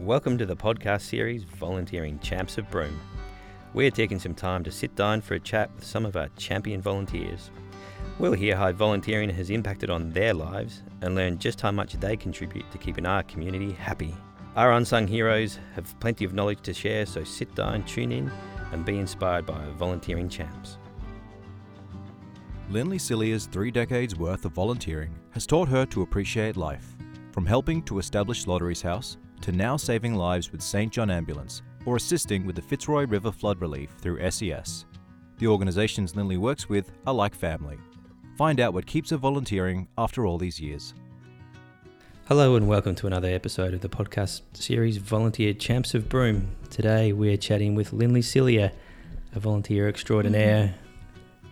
Welcome to the podcast series Volunteering Champs of Broome. We're taking some time to sit down for a chat with some of our champion volunteers. We'll hear how volunteering has impacted on their lives and learn just how much they contribute to keeping our community happy. Our unsung heroes have plenty of knowledge to share, so sit down, tune in, and be inspired by our volunteering champs. Linley Cilia's three decades worth of volunteering has taught her to appreciate life. From helping to establish Lotteries House to now saving lives with St. John Ambulance or assisting with the Fitzroy River flood relief through SES. The organisations Linley works with are like family. Find out what keeps her volunteering after all these years. Hello and welcome to another episode of the podcast series Volunteer Champs of Broome. Today we're chatting with Linley Cilia, a volunteer extraordinaire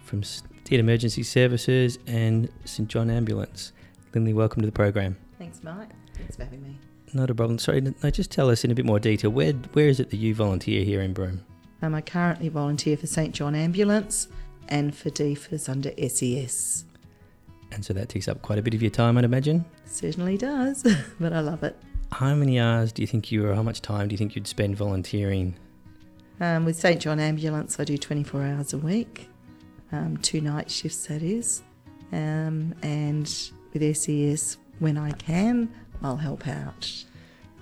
from State Emergency Services and St John Ambulance. Linley, welcome to the program. Thanks, Mike. Thanks for having me. Not a problem. Sorry, no, just tell us in a bit more detail. Where where is it that you volunteer here in Broome? Um, I currently volunteer for St John Ambulance and for DFES under SES. And so that takes up quite a bit of your time, I'd imagine. Certainly does, but I love it. How many hours do you think you, or how much time do you think you'd spend volunteering? Um, with St John Ambulance, I do 24 hours a week, um, two night shifts, that is. Um, and with SES, when I can, I'll help out.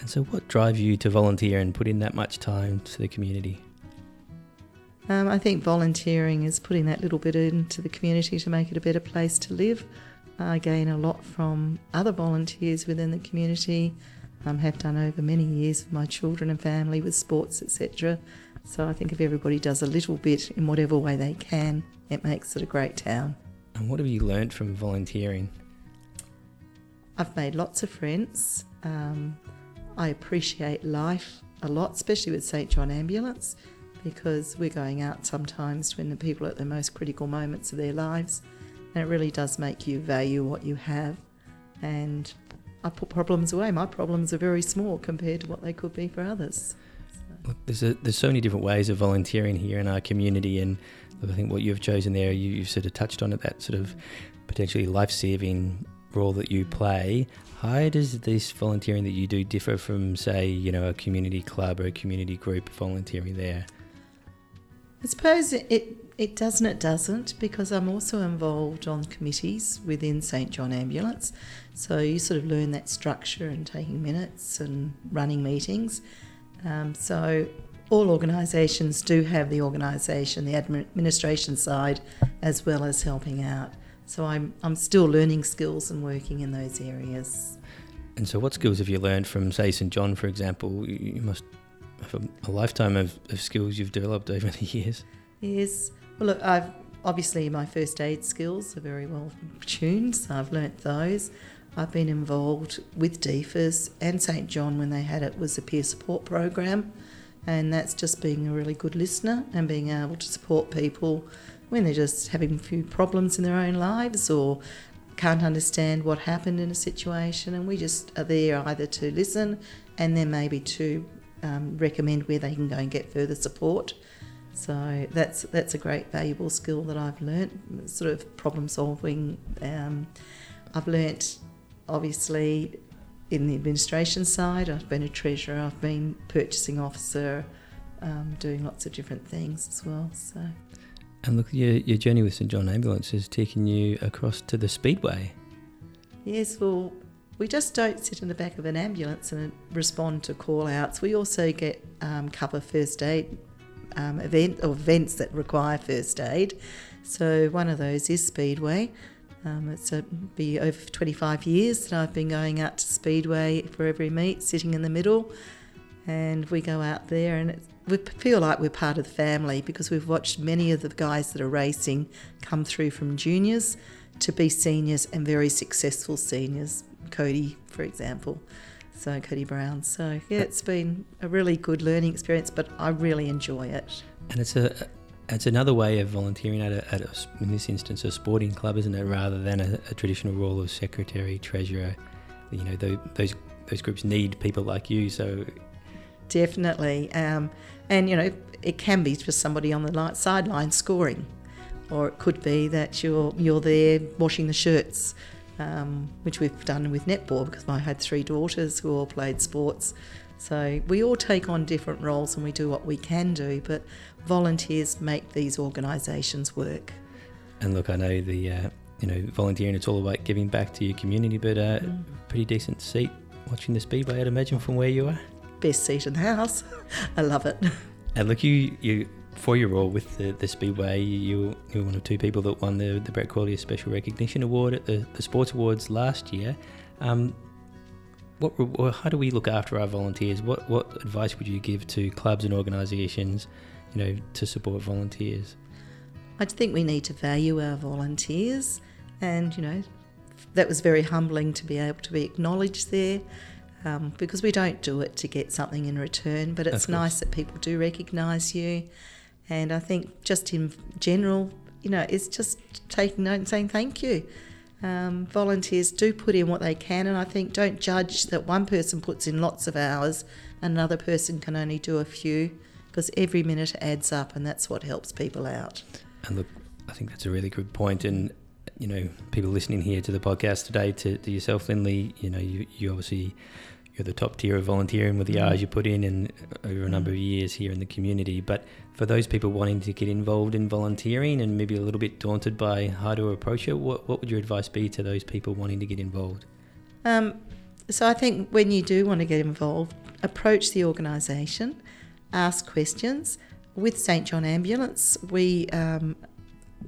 And so, what drives you to volunteer and put in that much time to the community? Um, I think volunteering is putting that little bit into the community to make it a better place to live. I gain a lot from other volunteers within the community. Um, have done over many years with my children and family with sports, etc. So I think if everybody does a little bit in whatever way they can, it makes it a great town. And what have you learnt from volunteering? I've made lots of friends. Um, I appreciate life a lot, especially with St John Ambulance, because we're going out sometimes when the people are at the most critical moments of their lives, and it really does make you value what you have. And I put problems away. My problems are very small compared to what they could be for others. Look, there's a, there's so many different ways of volunteering here in our community, and I think what you've chosen there, you, you've sort of touched on it, that sort of potentially life-saving role that you play. How does this volunteering that you do differ from, say, you know, a community club or a community group volunteering there? I suppose it, it, it does and it doesn't because I'm also involved on committees within St John Ambulance. So you sort of learn that structure and taking minutes and running meetings. Um, so all organisations do have the organisation, the administration side, as well as helping out. So I'm, I'm still learning skills and working in those areas. And so, what skills have you learned from, say, St John, for example? You must have a, lifetime of, of skills you've developed over the years. Yes. Well, look, I've obviously my first aid skills are very well tuned, so I've learnt those. I've been involved with DFES and St John when they had it was a peer support program, and that's just being a really good listener and being able to support people when they're just having a few problems in their own lives or can't understand what happened in a situation, and we just are there either to listen and then maybe to um, recommend where they can go and get further support. So that's that's a great valuable skill that I've learnt, sort of problem solving. Um, I've learnt obviously in the administration side. I've been a treasurer. I've been purchasing officer, um, doing lots of different things as well. So. And look, your, your journey with St John Ambulance has taken you across to the Speedway. Yes, well, we just don't sit in the back of an ambulance and respond to call outs. We also get um, cover first aid um, event or events that require first aid. So one of those is Speedway. Um, it's a, be over 25 years that I've been going out to Speedway for every meet, sitting in the middle, and we go out there and it's we feel like we're part of the family because we've watched many of the guys that are racing come through from juniors to be seniors and very successful seniors. Cody, for example. So, Cody Brown. So, yeah, it's been a really good learning experience, but I really enjoy it. And it's a it's another way of volunteering at, a, at a, in this instance, a sporting club, isn't it? Rather than a, a traditional role of secretary, treasurer. You know, the, those those groups need people like you. So definitely. Um, and you know, it can be just somebody on the sideline scoring, or it could be that you're you're there washing the shirts, um, which we've done with netball because I had three daughters who all played sports. So we all take on different roles and we do what we can do, but volunteers make these organisations work. And look, I know the uh, you know volunteering. It's all about giving back to your community, but uh, mm. pretty decent seat watching the speedway. I'd imagine from where you are. Best seat in the house. I love it. And look, you you for your role with the, the Speedway, you, you were one of two people that won the, the Brett Quality Special Recognition Award at the, the Sports Awards last year. Um, what, how do we look after our volunteers? What, what advice would you give to clubs and organisations, you know, to support volunteers? I think we need to value our volunteers, and you know, that was very humbling to be able to be acknowledged there. Um, because we don't do it to get something in return, but it's nice that people do recognise you. And I think just in general, you know, it's just taking note and saying thank you. Um, volunteers do put in what they can, and I think don't judge that one person puts in lots of hours and another person can only do a few, because every minute adds up, and that's what helps people out. And look, I think that's a really good point. And you know, people listening here to the podcast today, to, to yourself, Linley, you know, you, you obviously you're the top tier of volunteering with the mm. hours you put in and over a number of years here in the community. But for those people wanting to get involved in volunteering and maybe a little bit daunted by how to approach it, what, what would your advice be to those people wanting to get involved? Um, so I think when you do want to get involved, approach the organisation, ask questions. With St John Ambulance, we um,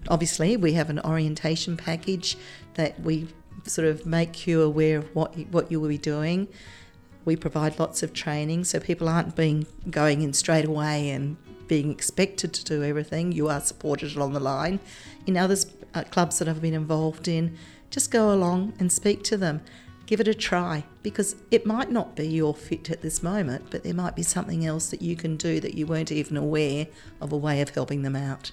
obviously we have an orientation package that we sort of make you aware of what you, what you will be doing. We provide lots of training, so people aren't being going in straight away and being expected to do everything. You are supported along the line. In other uh, clubs that I've been involved in, just go along and speak to them. Give it a try because it might not be your fit at this moment, but there might be something else that you can do that you weren't even aware of a way of helping them out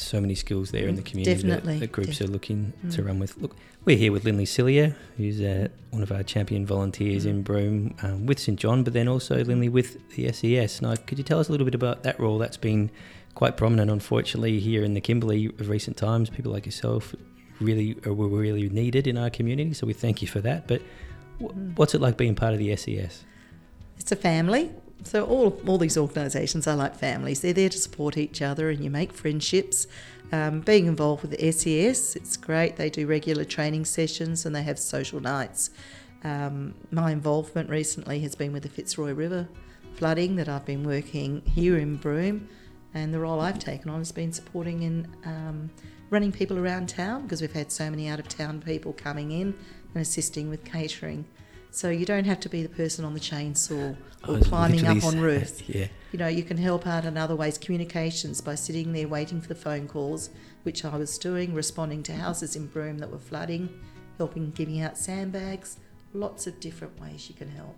so many skills there in the community Definitely. that, groups are looking mm. to run with. Look, we're here with Linley Cilia, who's uh, one of our champion volunteers mm. in Broome um, with St John, but then also Linley with the SES. Now, could you tell us a little bit about that role? That's been quite prominent, unfortunately, here in the Kimberley of recent times. People like yourself really were really needed in our community, so we thank you for that. But mm. what's it like being part of the SES? It's a family. So all all these organisations are like families. They're there to support each other, and you make friendships. Um, being involved with the SES, it's great. They do regular training sessions and they have social nights. Um, my involvement recently has been with the Fitzroy River flooding that I've been working here in Broome, and the role I've taken on has been supporting in um, running people around town because we've had so many out of town people coming in and assisting with catering. So you don't have to be the person on the chainsaw or oh, climbing up on roofs. Yeah. You know, you can help out in other ways. Communications by sitting there waiting for the phone calls, which I was doing, responding to houses in Broome that were flooding, helping giving out sandbags. Lots of different ways you can help.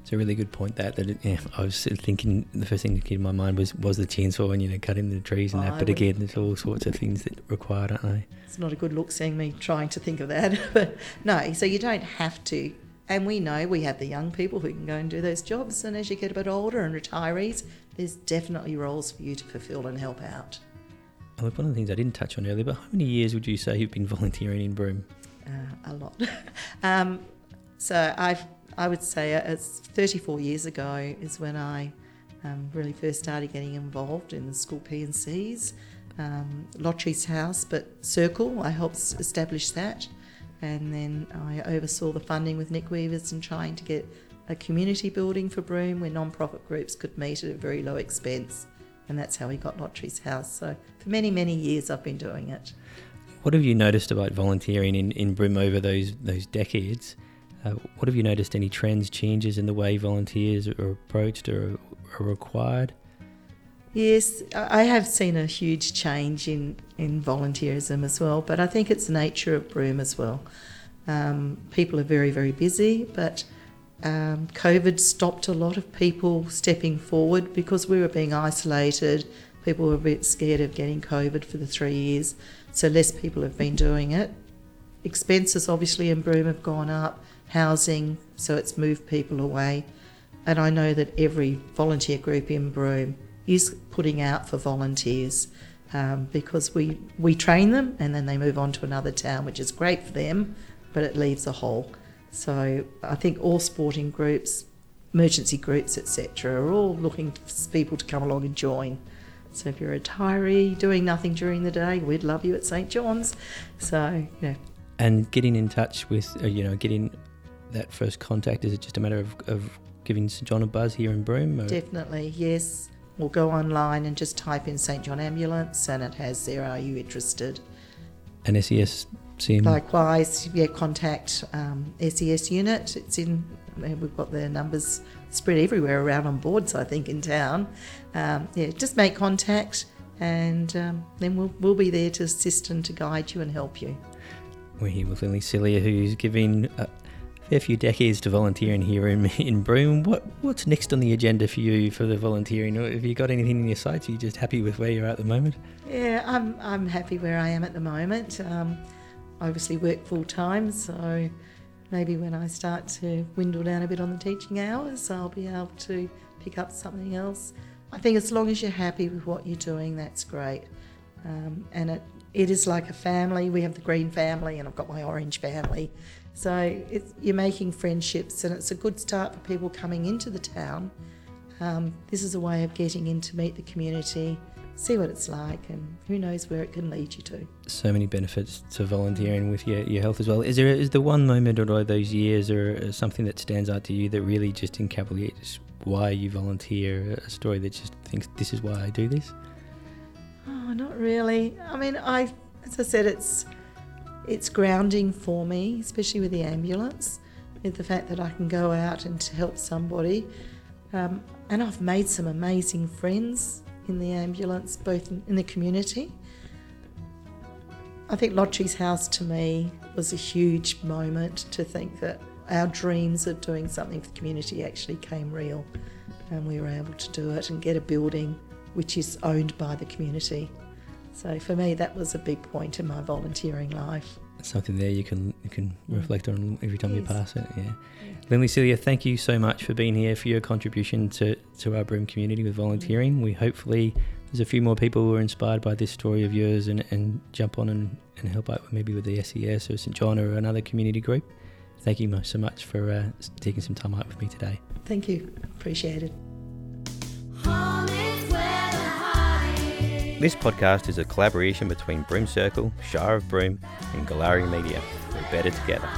It's a really good point. That that it, yeah, I was thinking the first thing that came to my mind was was the chainsaw and you know cutting the trees and oh, that. But again, there's all sorts of things that require, don't they? It's not a good look seeing me trying to think of that. but no, so you don't have to and we know we have the young people who can go and do those jobs. And as you get a bit older and retirees, there's definitely roles for you to fulfil and help out. Well, one of the things I didn't touch on earlier, but how many years would you say you've been volunteering in Broome? Uh, a lot. um, so I've, I would say it's 34 years ago is when I um, really first started getting involved in the school P&Cs. Um, Lotteries House, but Circle, I helped establish that and then I oversaw the funding with Nick Weavers and trying to get a community building for Broome where non-profit groups could meet at a very low expense. And that's how we got Lotteries House. So for many, many years I've been doing it. What have you noticed about volunteering in, in Broome over those those decades? Uh, what have you noticed? Any trends, changes in the way volunteers are approached or are required? Yes, I have seen a huge change in, in volunteerism as well, but I think it's the nature of Broome as well. Um, people are very, very busy, but um, COVID stopped a lot of people stepping forward because we were being isolated. People were a bit scared of getting COVID for the three years, so less people have been doing it. Expenses, obviously, in Broome have gone up, housing, so it's moved people away. And I know that every volunteer group in Broome is putting out for volunteers um, because we, we train them and then they move on to another town, which is great for them, but it leaves a hole. So I think all sporting groups emergency groups, etc., are all looking for people to come along and join. So if you're a retiree doing nothing during the day, we'd love you at St John's. So yeah. And getting in touch with, uh, you know, getting that first contact, is it just a matter of, of giving St John a buzz here in Broome? Or? Definitely, yes. Or go online and just type in St John Ambulance and it has there, are you interested? And SES CM? Likewise, yeah, contact um, SES unit. It's in, we've got their numbers spread everywhere around on boards, I think, in town. Um, yeah, just make contact and um, then we'll, we'll be there to assist and to guide you and help you. We're here with Linley Cilia, who's giving a fair few decades to volunteering here in, in Broome. What What's next on the agenda for you for the volunteering? Have you got anything in your sights? Are you just happy with where you're at the moment? Yeah, I'm, I'm happy where I am at the moment. Um, obviously work full time, so maybe when I start to dwindle down a bit on the teaching hours, I'll be able to pick up something else. I think as long as you're happy with what you're doing, that's great. Um, and it, it is like a family. We have the green family, and I've got my orange family. So you're making friendships, and it's a good start for people coming into the town. Um, this is a way of getting in to meet the community see what it's like, and who knows where it can lead you to. So many benefits to volunteering with your, your health as well. Is there is there one moment or those years or something that stands out to you that really just encapsulates why you volunteer? A story that just thinks this is why I do this. Oh, not really. I mean, I as I said, it's it's grounding for me, especially with the ambulance, with the fact that I can go out and to help somebody. Um, and I've made some amazing friends in the ambulance, both in, the community. I think Lotteries House to me was a huge moment to think that our dreams of doing something for the community actually came real and we were able to do it and get a building which is owned by the community. So for me, that was a big point in my volunteering life. Something there you can you can mm. reflect on every time yes. you pass it. Yeah. yeah. Linley Cilia, thank you so much for being here for your contribution to, to our Broome community with volunteering. We hopefully there's a few more people who are inspired by this story of yours and, and jump on and, and help out maybe with the SES or St John or another community group. Thank you so much for uh, taking some time out with me today. Thank you. Appreciate it. This podcast is a collaboration between Broome Circle, Shire of Broome, and Galari Media. We're better together.